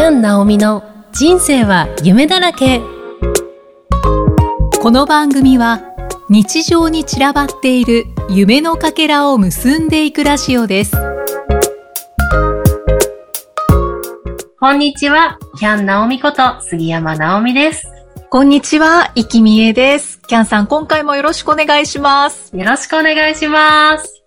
キャン・ナオミの人生は夢だらけ。この番組は日常に散らばっている夢のかけらを結んでいくラジオです。こんにちは。キャン・ナオミこと杉山ナオミです。こんにちは、いきみえです。キャンさん、今回もよろしくお願いします。よろしくお願いします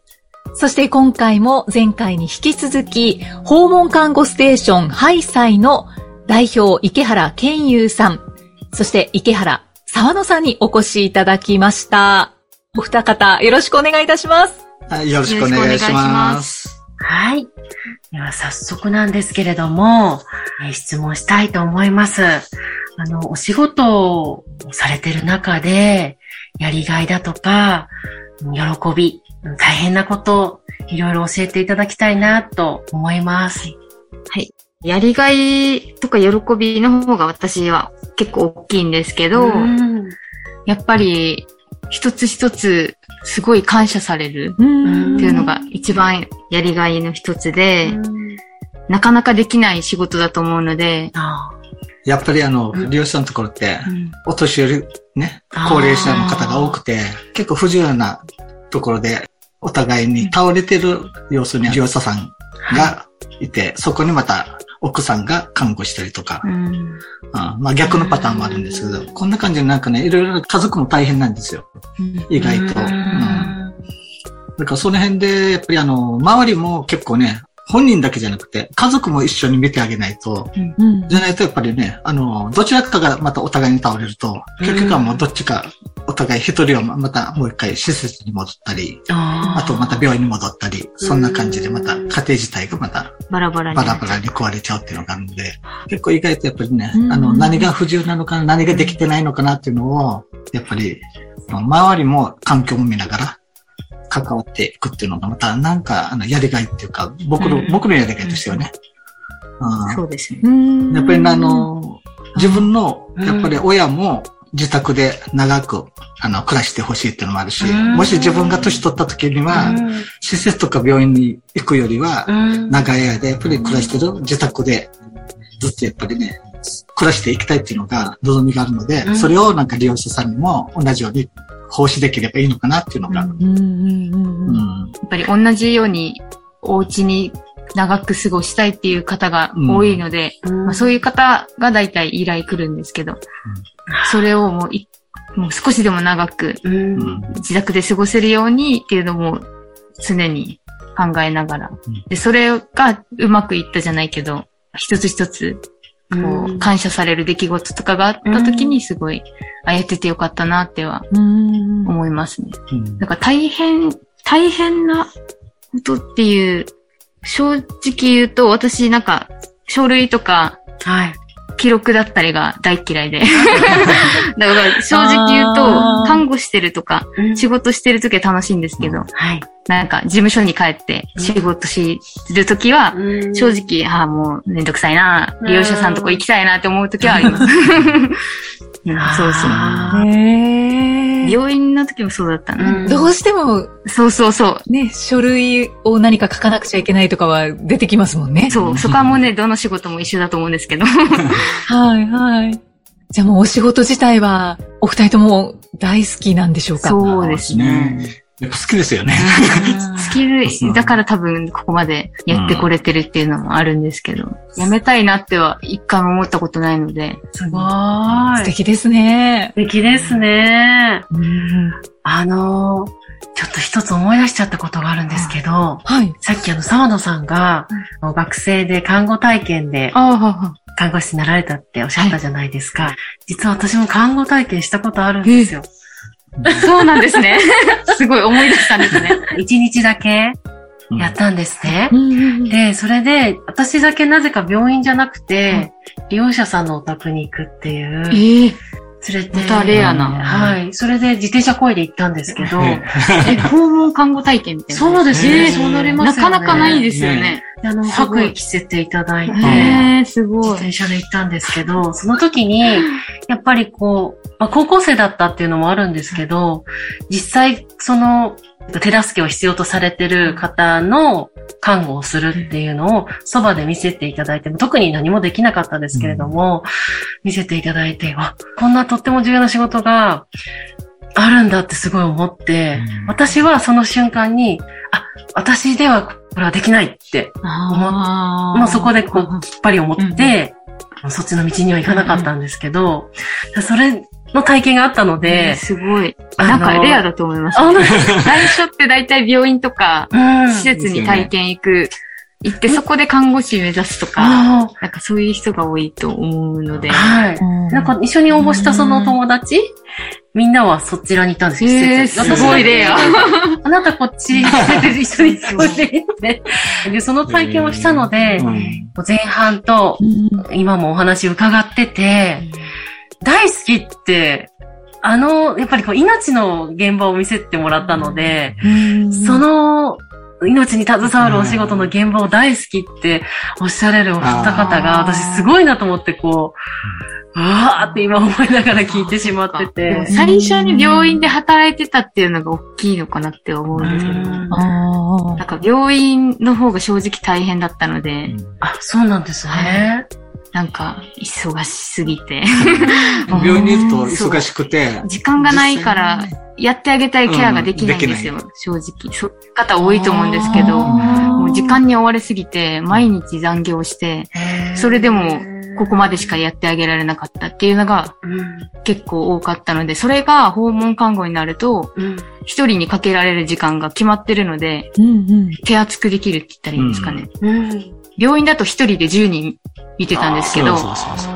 そして今回も前回に引き続き、訪問看護ステーションハイサイの代表池原健優さん、そして池原沢野さんにお越しいただきました。お二方、よろしくお願いいたします。はい、よろしくお願いします。はいでは早速なんですけれども、えー質問したいと思いますあのお仕事をされてる中でやりがいだとか喜び大変なこといろいろ教えていただきたいなと思います。やりがいとか喜びの方が私は結構大きいんですけど、うん。やっぱり一つ一つすごい感謝されるうん。っていうのが一番やりがいの一つで、なかなかできない仕事だと思うので、あやっぱりあの、うん利用者のところって、うん。お年寄りね高齢者の方が多くて、結構不自由なところで、お互いに倒れてる要するに利用者さんがい。て、そこにまた奥さんが看護したりとか、うん。うんまあ逆のパターンもあるんですけど、こんな感じでなんかね、いろいろ家族も大変なんですよ。意外と。ううんん。だからその辺で、やっぱりあの、周りも結構ね、本人だけじゃなくて、家族も一緒に見てあげないと、うん。じゃないとやっぱりね、あの、どちらかがまたお互いに倒れると、結局はもうどっちか、お互い一人はまたもう一回施設に戻ったり、ああとまた病院に戻ったり、そんな感じでまた家庭自体がまたバラバラにバラ。バラに壊れちゃうっていうのがあるので、結構意外とやっぱりね、うん。あの、何が不自由なのかな、何ができてないのかなっていうのを、やっぱり、周りも環境も見ながら、関わっていくっていうのが、またなんか、あの、やりがいっていうか、僕の、うん。僕のやりがいとしてはね。うん。そうですね。うんやっぱりねあ、の、自分の、うん。やっぱり親も自宅で長く、あの、暮らしてほしいっていうのもあるし、うん。もし自分が年取った時には、施設とか病院に行くよりは、うん。長い間やっぱり暮らしてる自宅で、ずっとやっぱりね、暮らしていきたいっていうのが望みがあるので、うん。それをなんか利用者さんにも同じように奉仕できればいいのかなっていうのが、うんうんうんうん。ううん。んやっぱり同じようにお家に長く過ごしたいっていう方が多いので、まあ、そういう方が大体依頼来るんですけど、それをもういもう少しでも長くうんうん。自宅で過ごせるようにっていうのも常に考えながら。うん。で、それがうまくいったじゃないけど、一つ一つこう感謝される出来事とかがあった時にすごい、あ、やっててよかったなってはうん思いますね。うんだから大変、大変なことっていう、正直言うと私なんか書類とかはい。記録だったりが大嫌いで。だから正直言うあとー、看護してるとか、仕事してる時は楽しいんですけど、はい。なんか事務所に帰って仕事しる時は、正直、ああ、もうめんどくさいな、利用者さんとこ行きたいなって思う時はあります。うんそうそう。あへー病院の時もそうだったな。うんどうしてもそうそうそう。ね、書類を何か書かなくちゃいけないとかは出てきますもんね。そう、そこはもうね、どの仕事も一緒だと思うんですけど。はいはい。じゃあもうお仕事自体はお二人とも大好きなんでしょうか？そうですね。ねやっぱ好きですよね。スキル、だから多分ここまでやってこれてるっていうのもあるんですけど、やめたいなっては一回も思ったことないので、すごーい。素敵ですね。素敵ですね。うんあのー、ちょっと一つ思い出しちゃったことがあるんですけど、はい。さっきあの、沢野さんが、あの学生で看護体験であ看護師になられたっておっしゃったじゃないですか。実は私も看護体験したことあるんですよ。あ、そうなんですね。すごい思い出したんですね。一日だけやったんですね。うんで、それで、私だけなぜか病院じゃなくて、利用者さんのお宅に行くっていう、ええ連れて。またレアなはい。それで自転車こいで行ったんですけど、ええ、訪問看護体験みたいな。そうですね、えーそうなりますよね。なかなかないですよね。であの、す白衣着せていただいて、す自ごい。転車で行ったんですけど、その時に、やっぱりこう、まあ、高校生だったっていうのもあるんですけど、実際、その、手助けを必要とされてる方の看護をするっていうのをそばで見せていただいても、特に何もできなかったですけれども、見せていただいて、わ、こんなとっても重要な仕事があるんだってすごい思って、うん。私はその瞬間に、あ、私ではこれはできないって、あー。もうそこでこう、きっぱり思って、そっちの道には行かなかったんですけど、それの体験があったのえでー、すごい。なんかレアだと思います。あの 最初って大体病院とか、うん施設に体験行く、行ってそこで看護師目指すとか、あなんかそういう人が多いと思うので。ー。はい。なんか一緒に応募したその友達、みんなはそちらに行ったんですよ、えー、施設すごいレア。あなたこっち、一緒にそれで行って。で、その体験をしたので、うん。前半と今もお話伺ってて、大好きって、あの、やっぱりこう命の現場を見せてもらったので、その命に携わるお仕事の現場を大好きっておっしゃれるお二方が、私すごいなと思ってこう、うわーって今思いながら聞いてしまってて。最初に病院で働いてたっていうのが大きいのかなって思うんですけど。なんか病院の方が正直大変だったので、あ、そうなんですね。なんか忙しすぎて、病院にいると忙しくて、時間がないからやってあげたいケアができないんですよ、うん正直。そういう方多いと思うんですけど、もう時間に追われすぎて、毎日残業して、それでもここまでしかやってあげられなかったっていうのがうん。結構多かったので、それが訪問看護になると、うん。一人にかけられる時間が決まってるので。手厚くできるって言ったらいいんですかね。うん。病院だと一人で10人見てたんですけど、そうそうそう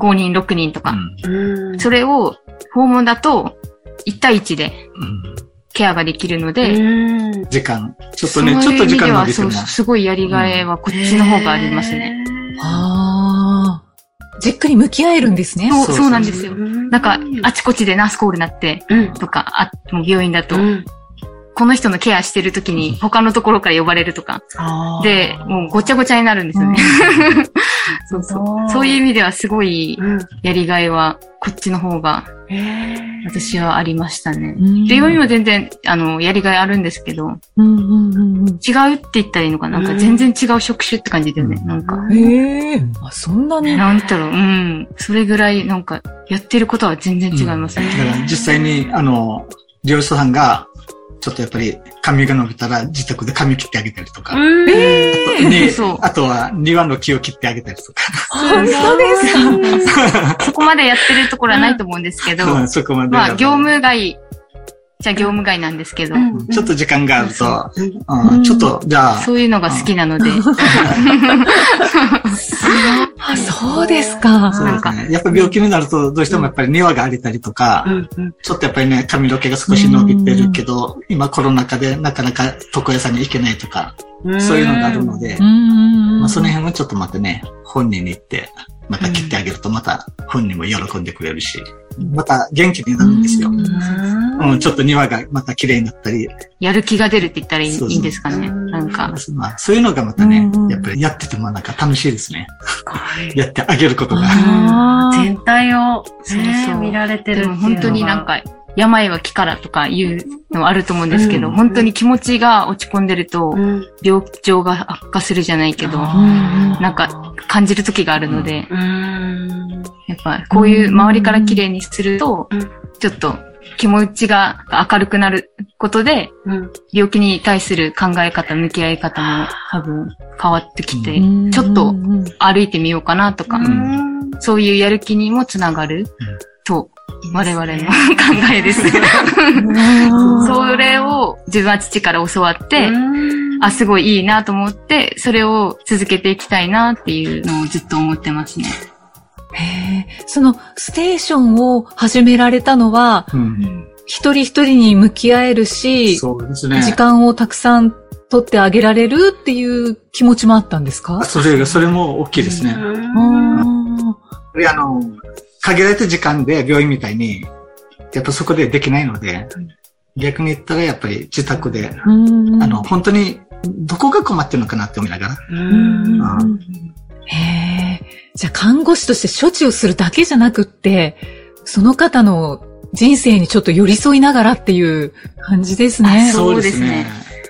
5人、6人とか。うん。それを訪問だと1対1でうんケアができるので、うん。時間。ちょっとね、ちょっと時間伸びてもそう。すごいやりがいはこっちの方がありますね。ああ。じっくり向き合えるんですね。そう、そうそうなんですよ。うんなんか、あちこちでナースコールなって、うん。とか、あ、もう病院だと、うんこの人のケアしてる時に他のところから呼ばれるとか、で、もうごちゃごちゃになるんですよね。そうそう。そういう意味ではすごいうん。やりがいはこっちの方が私はありましたね。うんで、病院も全然、あの、やりがいあるんですけど、うんうんうんうん。違うって言ったらいいのかな？なんか全然違う職種って感じだよね。うんなんか。へえ。あ、そんなに？なんだろう、うん。それぐらい、なんか、やってることは全然違いますね。だから実際に、あの、利用者さんが、ちょっとやっぱり髪が伸びたら自宅で髪切ってあげたりとか、うん。ええ。でそう。あとは庭の木を切ってあげたりとか、本当ですか。そこまでやってるところはないと思うんですけど、うんそこまで。まあ、業務外、じゃあ業務外なんですけど、うん。ちょっと時間があると、うん。うん。ちょっと、じゃあ、そういうのが好きなので、あ、そうですか。そうですね。やっぱり病気になると、どうしてもやっぱり庭が荒れたりとか、うんうんちょっとやっぱりね、髪の毛が少し伸びてるけど、今コロナ禍でなかなか床屋さんに行けないとか、そういうのがあるのでう、ん。まあ、その辺はちょっとまたね、本人に行って、また切ってあげるとまた本人も喜んでくれるし、また元気になるんですよ。うん。うん、ちょっと庭がまた綺麗になったり、やる気が出るって言ったらいいそうそういいんですかね。うんなんか、まあ、そういうのがまたねうん、やっぱりやっててもなんか楽しいですね。はいやってあげることが。全体をそうそう。ね見られてるっていうのが。でも本当になんか、病は気からとかいうのあると思うんですけど、うん。本当に気持ちが落ち込んでるとう、ん。病状が悪化するじゃないけど、あーなんか感じる時があるので、うん。やっぱこういう周りから綺麗にするとうん、ちょっと気持ちが明るくなることで、うん。病気に対する考え方、向き合い方も多分変わってきてうん、ちょっとうん歩いてみようかなとか、うん。そういうやる気にもつながると、我々の考えです。それを自分は父から教わって、あ、すごいいいなと思って、それを続けていきたいなっていうのをずっと思ってますね。へえそのステーションを始められたのは、うん。一人一人に向き合えるし、そうですね。時間をたくさん取ってあげられるっていう気持ちもあったんですか？あそれが、それも大きいですね。うん。ぱりあの、限られた時間で病院みたいに、やっぱそこでできないので、逆に言ったらやっぱり自宅で、うんあの、本当にどこが困ってるのかなって思いながら、うんあへえ。じゃあ看護師として処置をするだけじゃなくって、その方の人生にちょっと寄り添いながらっていう感じですね。そうですね。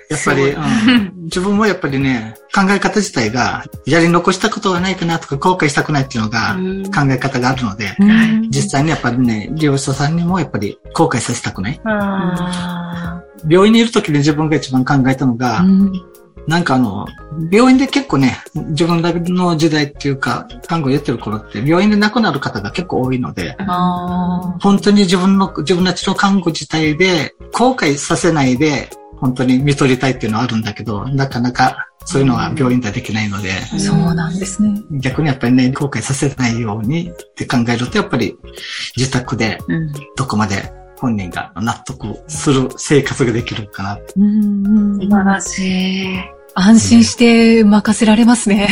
やっぱり、うん、自分もやっぱりね、考え方自体が、やり残したことはないかなとか、後悔したくないっていうのが、考え方があるので、うん。実際にやっぱりね、利用者さんにもやっぱり後悔させたくない。あ病院にいる時に自分が一番考えたのが、うん。なんかあの、病院で結構ね、自分らの時代っていうか、看護やってる頃って、病院で亡くなる方が結構多いので、あ本当に自分の、自分たちの看護自体で、後悔させないで、本当に見取りたいっていうのはあるんだけど、なかなかそういうのは病院ではできないので、あ、そうなんですね。逆にやっぱりね、後悔させないようにって考えると、やっぱり自宅でうん。どこまで本人が納得する生活ができるかな。うんー素晴らしい。安心して任せられますね。ね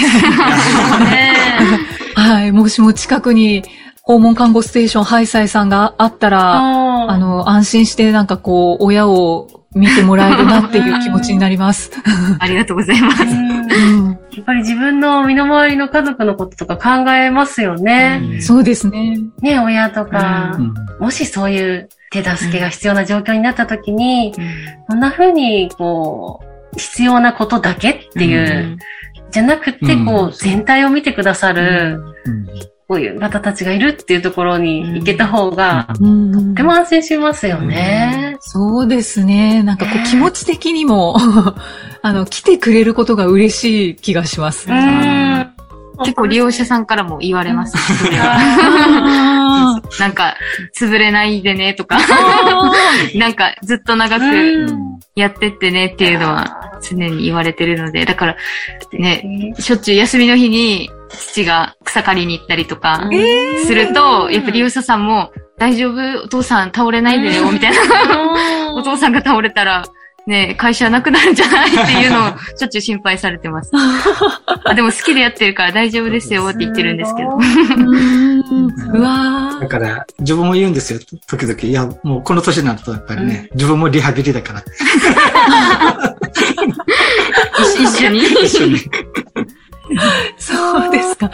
はい。もしも近くに訪問看護ステーションハイサイさんがあったら、ああの、安心してなんかこう、親を見てもらえるなっていう気持ちになります。ありがとうございます。うん。やっぱり自分の身の回りの家族のこととか考えますよね。うん。そうですね。ね、親とか、うん。もしそういう手助けが必要な状況になった時に、うん。こんな風に、こう、必要なことだけっていう、じゃなくて、うん。こう、全体を見てくださる、うんこういう方たちがいるっていうところに行けた方が、うんとっても安心しますよね。そうですね。なんかこう気持ち的にも、あの、来てくれることが嬉しい気がします。うん。結構利用者さんからも言われます。それは。なんか、潰れないでねとか、なんかずっと長くうん。やってってねっていうのは常に言われてるので、だからね、ね、しょっちゅう休みの日に父が草刈りに行ったりとかえすると、やっぱり利用者さんも大丈夫？お父さん倒れないでよみたいな。お父さんが倒れたら、ね、会社なくなるんじゃないっていうのを しょっちゅう心配されてます。あでも好きでやってるから大丈夫ですよって言ってるんですけど。うんうわだから、自分も言うんですよ、時々。いや、もうこの年になると、やっぱりね、自分もリハビリだから。一緒に。一緒に。ーそうですか。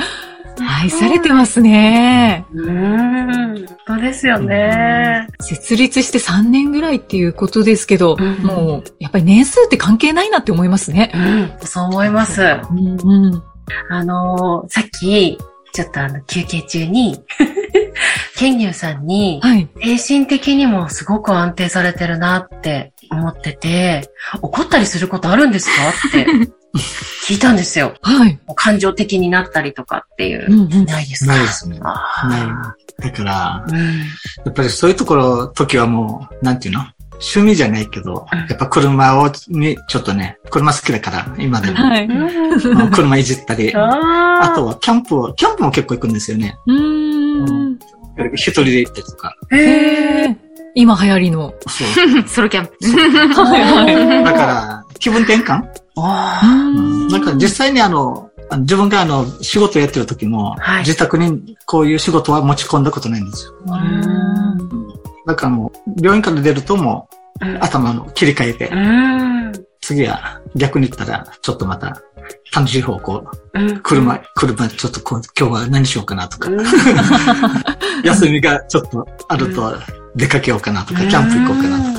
愛されてますね。うん。本当ですよね。設立して3年ぐらいっていうことですけど、うんもう、やっぱり年数って関係ないなって思いますね。うん。そう思います。うんうんあのーさっき、ちょっとあの、休憩中に、ケンニューさんに、はい。精神的にもすごく安定されてるなって思ってて、怒ったりすることあるんですかって聞いたんですよ。はい。感情的になったりとかっていう。うんうんないですか？ないですね。あない。だから、ーうんやっぱりそういうところ、時はもう、なんていうの？趣味じゃないけどうん、やっぱ車を、に、ちょっとね、車好きだから、今でも。はい。うん車いじったり。ああとは、キャンプを、キャンプも結構行くんですよね。うーん。一人で行ったりとか。へー今流行りの。そう。ソロキャンプ。はいはい。だから、気分転換？あなんか実際にあの、あの自分があの、仕事やってる時も、はい。自宅にこういう仕事は持ち込んだことないんですよ。うん。だからもう、病院から出るともう、うん。頭の切り替えて、うん。次は逆に言ったら、ちょっとまた、楽しい方向、うん。車、車ちょっとこう今日は何しようかなとか、うん。休みがちょっとあると出かけようかなとか、キャンプ行こうかなとか。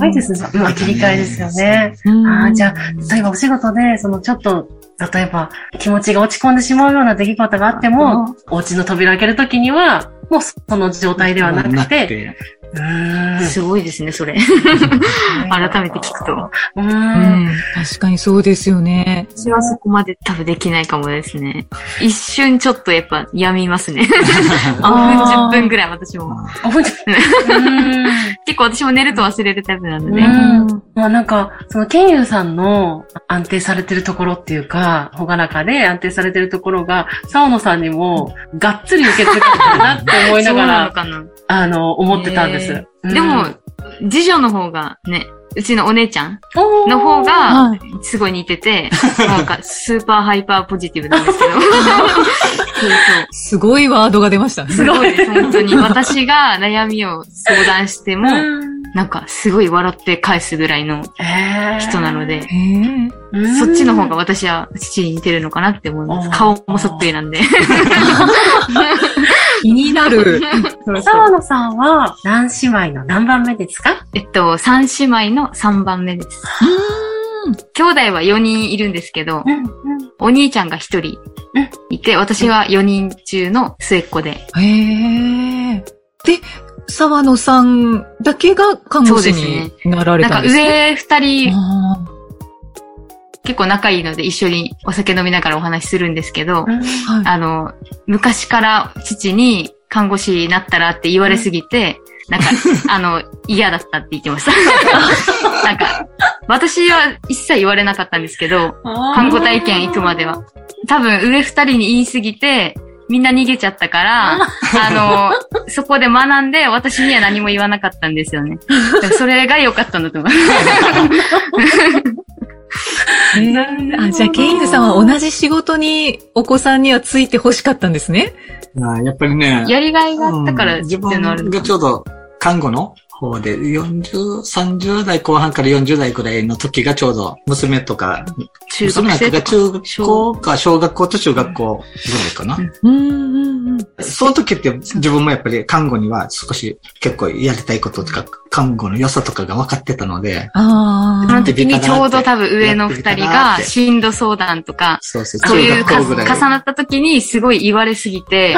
ごいですね。うま切り替えですよね。うんああ、じゃあ、例えばお仕事で、そのちょっと、例えば気持ちが落ち込んでしまうような出来事があっても、お家の扉開けるときには、もうその状態ではなくて、うーんすごいですね、それ。改めて聞くと。う。うんん。確かにそうですよね。私はそこまで多分できないかもですね。一瞬ちょっとやっぱ病みますね。5分、あー10分ぐらい私も。おふんちうん結構私も寝ると忘れるタイプなので。うんまあなんか、その、ケンユーさんの安定されてるところっていうか、ほがらかで安定されてるところが、サオノさんにも、がっつり受け継がれてるなって思いながら、かな。あの、思ってたんです。へうんでも、、次女の方がね、うちのお姉ちゃんの方がはい、すごい似てて、なんかスーパーハイパーポジティブなんですけど。すごいワードが出ましたね。すごいです、本当に。私が悩みを相談しても、うんなんかすごい笑って返すぐらいのえー人なので、そっちの方が私は父に似てるのかなって思います。うん顔もそっくりなんで。気になる。沢野さんは？何姉妹の何番目ですか？えっと、三姉妹の3番目です。兄弟は4人いるんですけど、うん。お兄ちゃんが1人いて、私は4人中の末っ子で。へえ。で、沢野さんだけが看護師になられなんかたんですね。上2人あ結構仲いいので一緒にお酒飲みながらお話しするんですけど、ーはい。あの、昔から父に看護師になったらって言われすぎて、なんか、あの、嫌だったって言ってました。なんか、私は一切言われなかったんですけど、看護体験行くまでは。多分上二人に言いすぎて、みんな逃げちゃったから、あの、そこで学んで、私には何も言わなかったんですよね。それが良かったんだと思います。えー。あ、じゃあ、ケインズさんは同じ仕事にお子さんにはついて欲しかったんですね？あやっぱりね、やりがいがあったからうん自っていう分がちょうど看護の方で、40、30代後半から40代くらいの時がちょうど娘とか、中娘なんか。が中学校か小学校と中学校ぐらいかな。うんうんうん。その時って自分もやっぱり看護には少し結構やりたいこととか、看護の良さとかが分かってたので、ああ。その時にちょうど多分上の二人が進路相談とか、そういう。重なった時にすごい言われすぎて、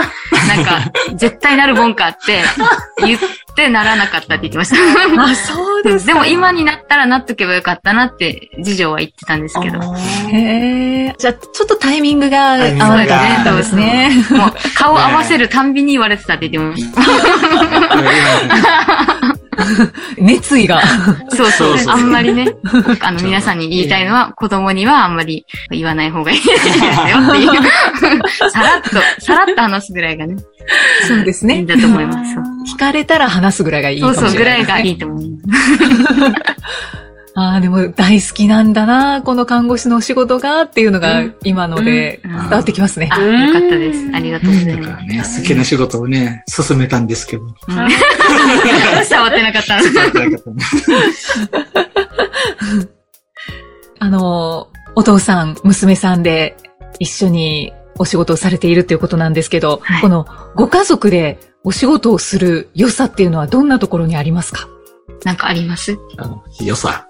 なんか、絶対なるもんかって言ってならなかったって言ってました。あ、そうですか。でも今になったらなっとけばよかったなって次女は言ってたんですけど。もへえ。じゃあ、ちょっとタイミングが合わなかったんですね。う顔合わせるたんびに言われてたって言ってました。熱意が。そうそうあんまりね、あの皆さんに言いたいのは子供にはあんまり言わない方がいいですよっていう。さらっと、さらっと話すぐらいがね、そうですね。いいんだと思います。そう聞かれたら話すぐらいがいいかそうそう、ぐらいがいいと思います。ああ、でも大好きなんだな、この看護師のお仕事がっていうのがうん今のでうん伝わってきますね。あ、よかったです。ありがとうございます。だからね、好きな仕事をね、進めたんですけど。うん 伝わってなかったの。あの、お父さん、娘さんで一緒にお仕事をされているということなんですけど、はいこのご家族でお仕事をする良さっていうのはどんなところにありますか？なんかあります？あの良さ。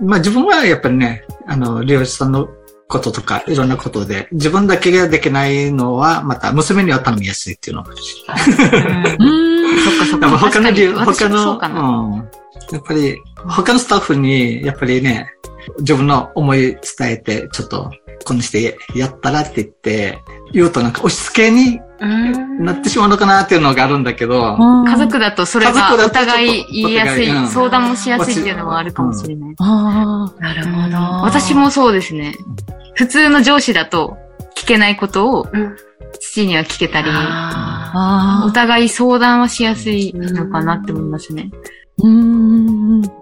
まあ自分はやっぱりね、あの、漁師さんのこととか、いろんなことで、自分だけができないのは、また娘には頼みやすいっていうのがあるし。うーん。そっかそっか。他の理由、他の。うん。やっぱり、他のスタッフに、やっぱりね、自分の思い伝えて、ちょっと、このしてやったらって言って、言うとなんか押し付けにうんなってしまうのかなっていうのがあるんだけど、家族だとそれ家がお互い言いやすいうん、相談もしやすいっていうのもあるかもしれない。ああ。なるほど。私もそうですね。普通の上司だと聞けないことをうん、父には聞けたり、あああ。お互い相談はしやすいのかなって思いますね。うーん。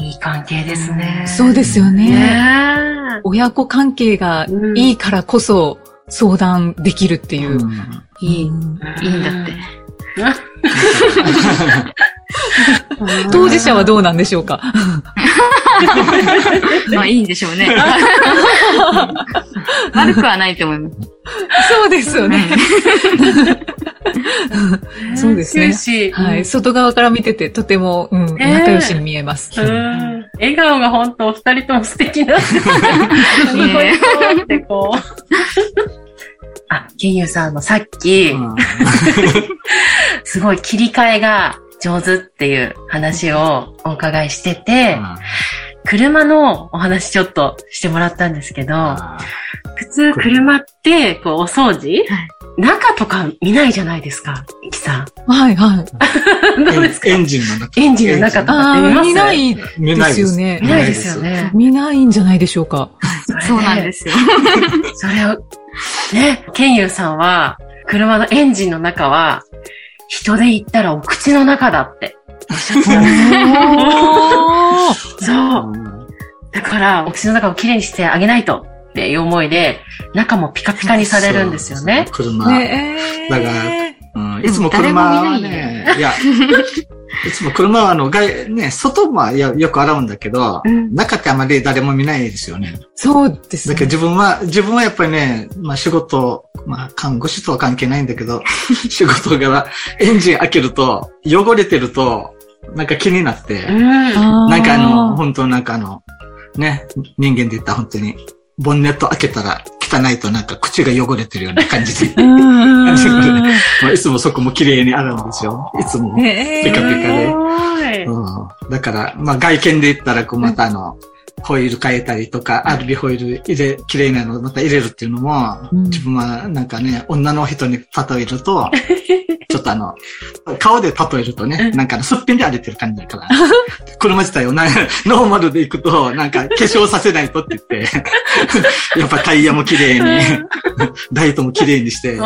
ーいい関係ですね。そうですよね。ね親子関係がうんいいからこそ相談できるっていうう。んいい、いうんいんだって。当事者はどうなんでしょうか？まあいいんでしょうね。悪くはないと思います。そうですよね。そうですね。はい。外側から見ててとても、うん、ええ仲良しに見えます。うん。笑顔が本当お二人とも素敵な。すごいってこう。あ、ケンユさんあのさっき、うん。すごい切り替えが上手っていう話をお伺いしてて、車のお話ちょっとしてもらったんですけど、普通車ってこうお掃除、中とか見ないじゃないですか、イキさはい、はい。ん。どうですか？エンジンの中。エンジンの中とか見ます見ない見ですよね見。ないですよね。見ないんじゃないでしょうか。そうなんですよ。それを、ね、ケンユーさんは、車のエンジンの中は、人で言ったらお口の中だって。おっしゃってたんですそう。うんだから、お口の中をきれいにしてあげないとっていう思いで、中もピカピカにされるんですよね。車。ねえだからうんいつも車はね、いや、いつも車はあの、外、ね、外はよよく洗うんだけど、うん中ってあまり誰も見ないですよね。そうですねだけど。自分は、自分はやっぱりね、まあ仕事、まあ、看護師とは関係ないんだけど、仕事柄、エンジン開けると、汚れてると、なんか気になって、うん。なんかあの、本当なんかあの、ね、人間で言ったら本当に、ボンネット開けたら汚いとなんか口が汚れてるような感じで。まあいつもそこも綺麗に洗うんですよ。いつも。へピカピカで。すごい。うん、だから、まあ外見で言ったら、こうまたあの、ホイール変えたりとか、アルビホイール入れ、綺麗なのまた入れるっていうのも、うん。自分はなんかね、女の人に例えると、っとあの、顔で例えるとね、なんかすっぴんで荒れてる感じだから、車自体をな ノーマルで行くと、なんか化粧させないとって言って、やっぱタイヤも綺麗に、ライトも綺麗にして、う。ん、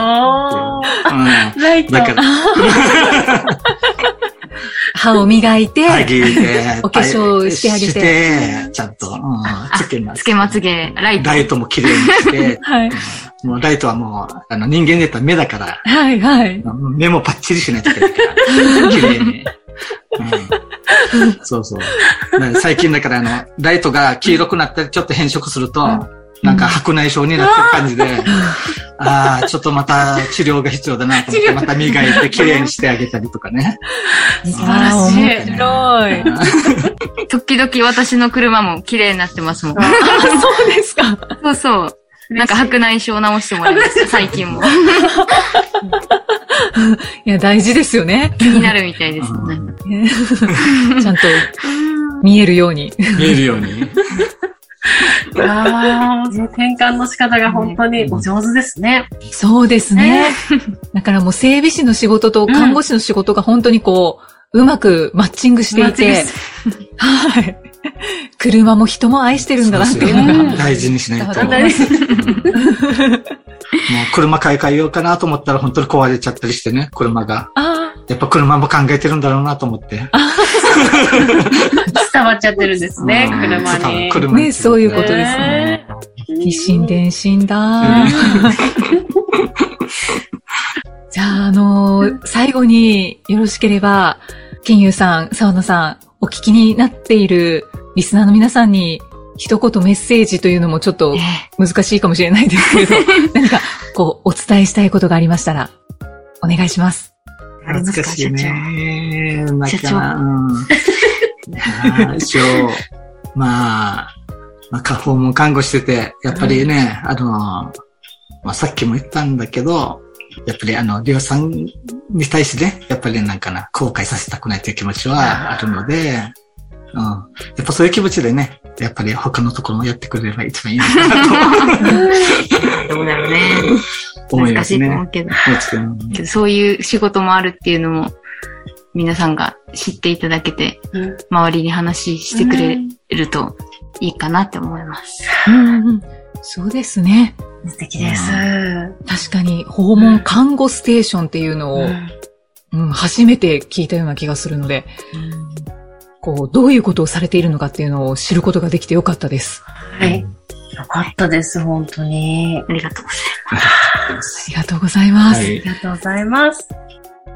ト。だから、歯を磨いて、お化粧してあげて。して、ちゃんと、うん、つけます。つけまつげ、ライト。ライトも綺麗にして、はい。もうライトはもう、あの人間で言ったら目だから、はい、はい。目もパッチリしないといけないから、綺麗に。うん、そうそう。最近だからあの、ライトが黄色くなったりちょっと変色すると、なんか白内障になってる感じで、ああ、ちょっとまた治療が必要だなと思って、また磨いて綺麗にしてあげたりとかね。素晴らしい。あー面白い。時々私の車も綺麗になってますもん。あ、そうですか。そうそう。なんか白内障直してもらいました、最近も。いや、大事ですよね。気になるみたいですね。ね ちゃんと見えるように。見えるように。ああ、その転換の仕方が本当にお上手ですね。そうですね。だからもう整備士の仕事と看護師の仕事が本当にこう、うまくマッチングしていて、はい。車も人も愛してるんだなっていうのが。大事にしないと。もう車買い替えようかなと思ったら本当に壊れちゃったりしてね、車が。あやっぱ車も考えてるんだろうなと思って。伝わっちゃってるんですね、うん車に。車あ、ね、そういうことですね。一心伝心だ。じゃあ、あのー最後によろしければ、ケンユーさん、沢野さん、お聞きになっているリスナーの皆さんに、一言メッセージというのもちょっと難しいかもしれないですけれど、何か、こう、お伝えしたいことがありましたら、お願いします。懐かしいね。なん社長か、うん。いやー一応、まあ、まあ、過訪問看護してて、やっぱりね、あの、まあ、さっきも言ったんだけど、やっぱりあの、りょうさんに対してね、やっぱりなんかな、後悔させたくないという気持ちはあるので、うん。やっぱそういう気持ちでね、やっぱり他のところもやってくれれば一番いいのかなど うだろうね。と思いますね。難しいと思うけど。けどそういう仕事もあるっていうのも、皆さんが知っていただけて、うん周りに話してくれるといいかなって思います。うんうんそうですね。素敵です。確かに、訪問看護ステーションっていうのを、うんうん、初めて聞いたような気がするので、こう、どういうことをされているのかっていうのを知ることができてよかったです。はい。よかったです、本当に。ありがとうございありがとうございます。はいありがとうございます。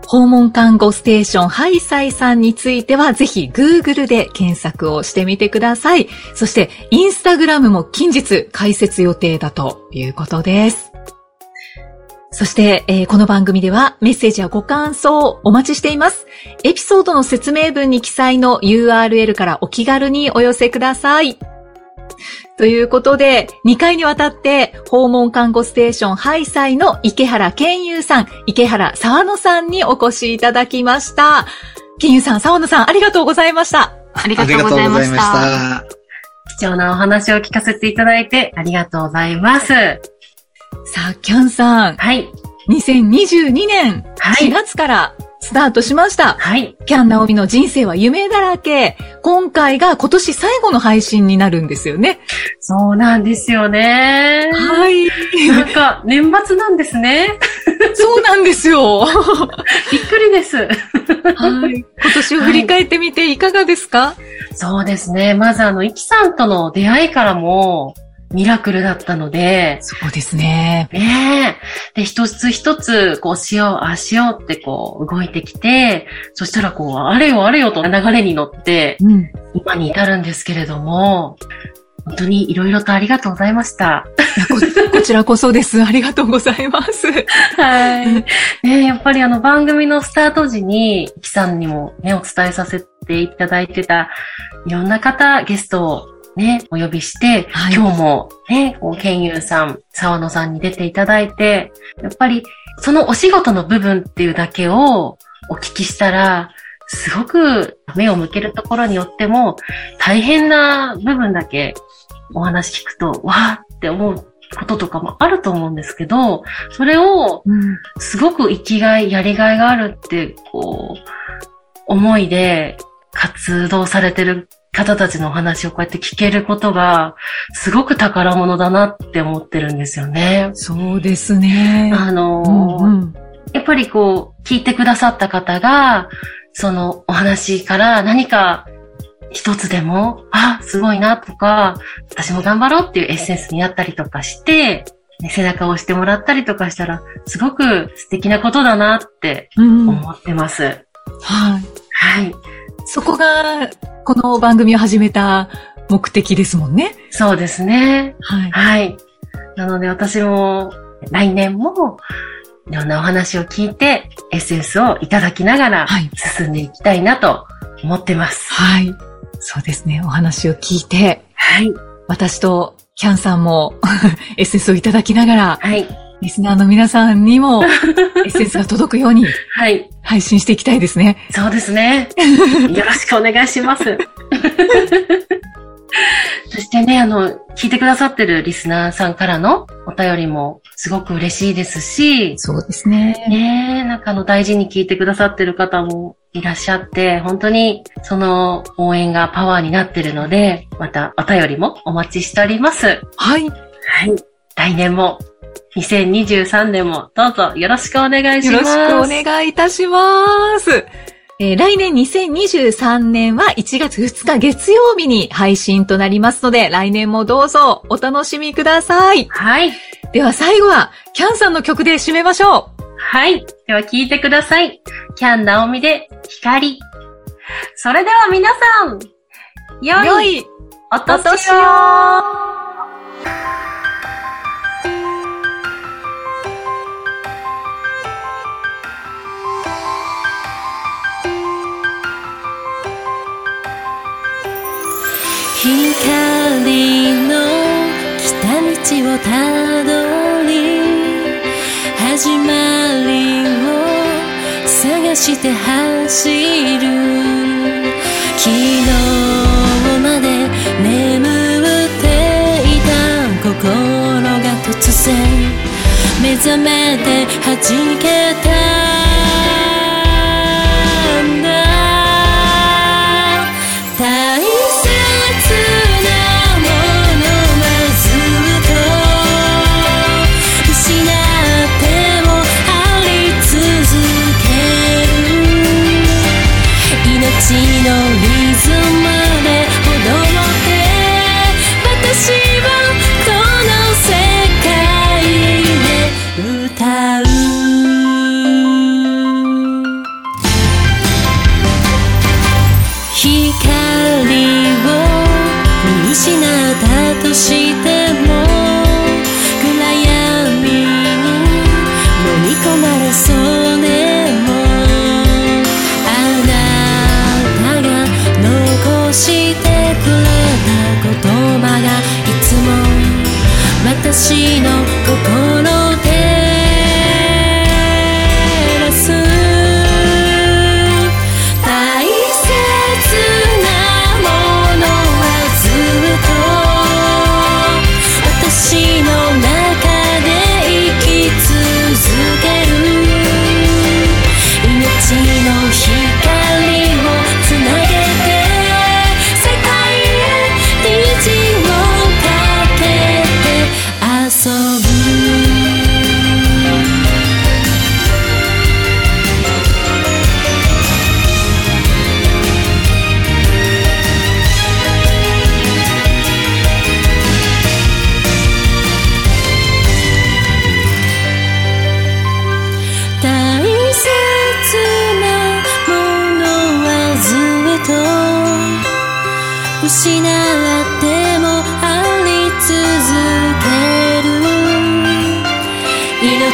訪問看護ステーションハイサイさんについては、ぜひ Google で検索をしてみてください。そして、インスタグラムも近日開設予定だということです。そして、えーこの番組ではメッセージやご感想をお待ちしています。エピソードの説明文に記載の URL からお気軽にお寄せください。ということで、2回にわたって、訪問看護ステーションハイサイの池原健優さん、池原沢野さんにお越しいただきました。健優さん、沢野さん、ありがとうございました。ありがとうございました。た。貴重なお話を聞かせていただいてありがとうございます。さあ、キャンさん、はい。2022年4はい。月からスタートしました。はい。キャン・ナオミの人生は夢だらけ。今回が今年最後の配信になるんですよね。そうなんですよね。はい。なんか、年末なんですね。そうなんですよ。は びっくりです。い。今年を振り返ってみていかがですか、そうですね。まずあの、イキさんとの出会いからも、ミラクルだったので、そうですね。ねえ。で、一つ一つ、こうしよう、ああしようってこう、動いてきて、そしたらこう、あれよあれよと流れに乗って、うん。今に至るんですけれども、本当にいろいろとありがとうございました。ここちらこそです。ありがとうございます。はい。ねやっぱりあの番組のスタート時に、キさんにもね、お伝えさせていただいてた、いろんな方、ゲストをね、お呼びして、はい。今日もね、こう、ケンユーさん、沢野さんに出ていただいて、やっぱりそのお仕事の部分っていうだけをお聞きしたら、すごく目を向けるところによっても、大変な部分だけお話聞くと、わーって思うこととかもあると思うんですけど、それをうん。すごく生きがい、やりがいがあるって、こう、思いで活動されてる方たちのお話をこうやって聞けることが、すごく宝物だなって思ってるんですよね。そうですね。あのーうんうんやっぱりこう、聞いてくださった方が、そのお話から何か一つでも、あ、すごいなとか、私も頑張ろうっていうエッセンスになったりとかして、ね背中を押してもらったりとかしたら、すごく素敵なことだなってうん思ってます。はい。はい。そこが、この番組を始めた目的ですもんね。そうですね。はい。はい。なので私も来年もいろんなお話を聞いてエッセンスをいただきながらはい進んでいきたいなと思ってます。はい。そうですね。お話を聞いて、はい。私とキャンさんも エッセンスをいただきながら、はい。リスナーの皆さんにも エッセンスが届くようにはい。配信していきたいですね。そうですね。よろしくお願いします。そしてね、あの、聞いてくださってるリスナーさんからのお便りもすごく嬉しいですし、そうですね。ねえ、なんかあの大事に聞いてくださってる方もいらっしゃって、本当にその応援がパワーになってるので、またお便りもお待ちしております。はい。はい。来年も、2023年もどうぞよろしくお願いしよます。ろしくお願いいたします。えー来年2023年は1月2日月曜日に配信となりますので、来年もどうぞお楽しみください。はい。では最後は、キャンさんの曲で締めましょう。はい。では聞いてください。キャン・ナオミで光。それでは皆さん、良い良いお年を光の来た道をたどり始まりを探して走る昨日まで眠っていた心が突然目覚めて弾けた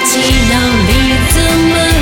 私のリズム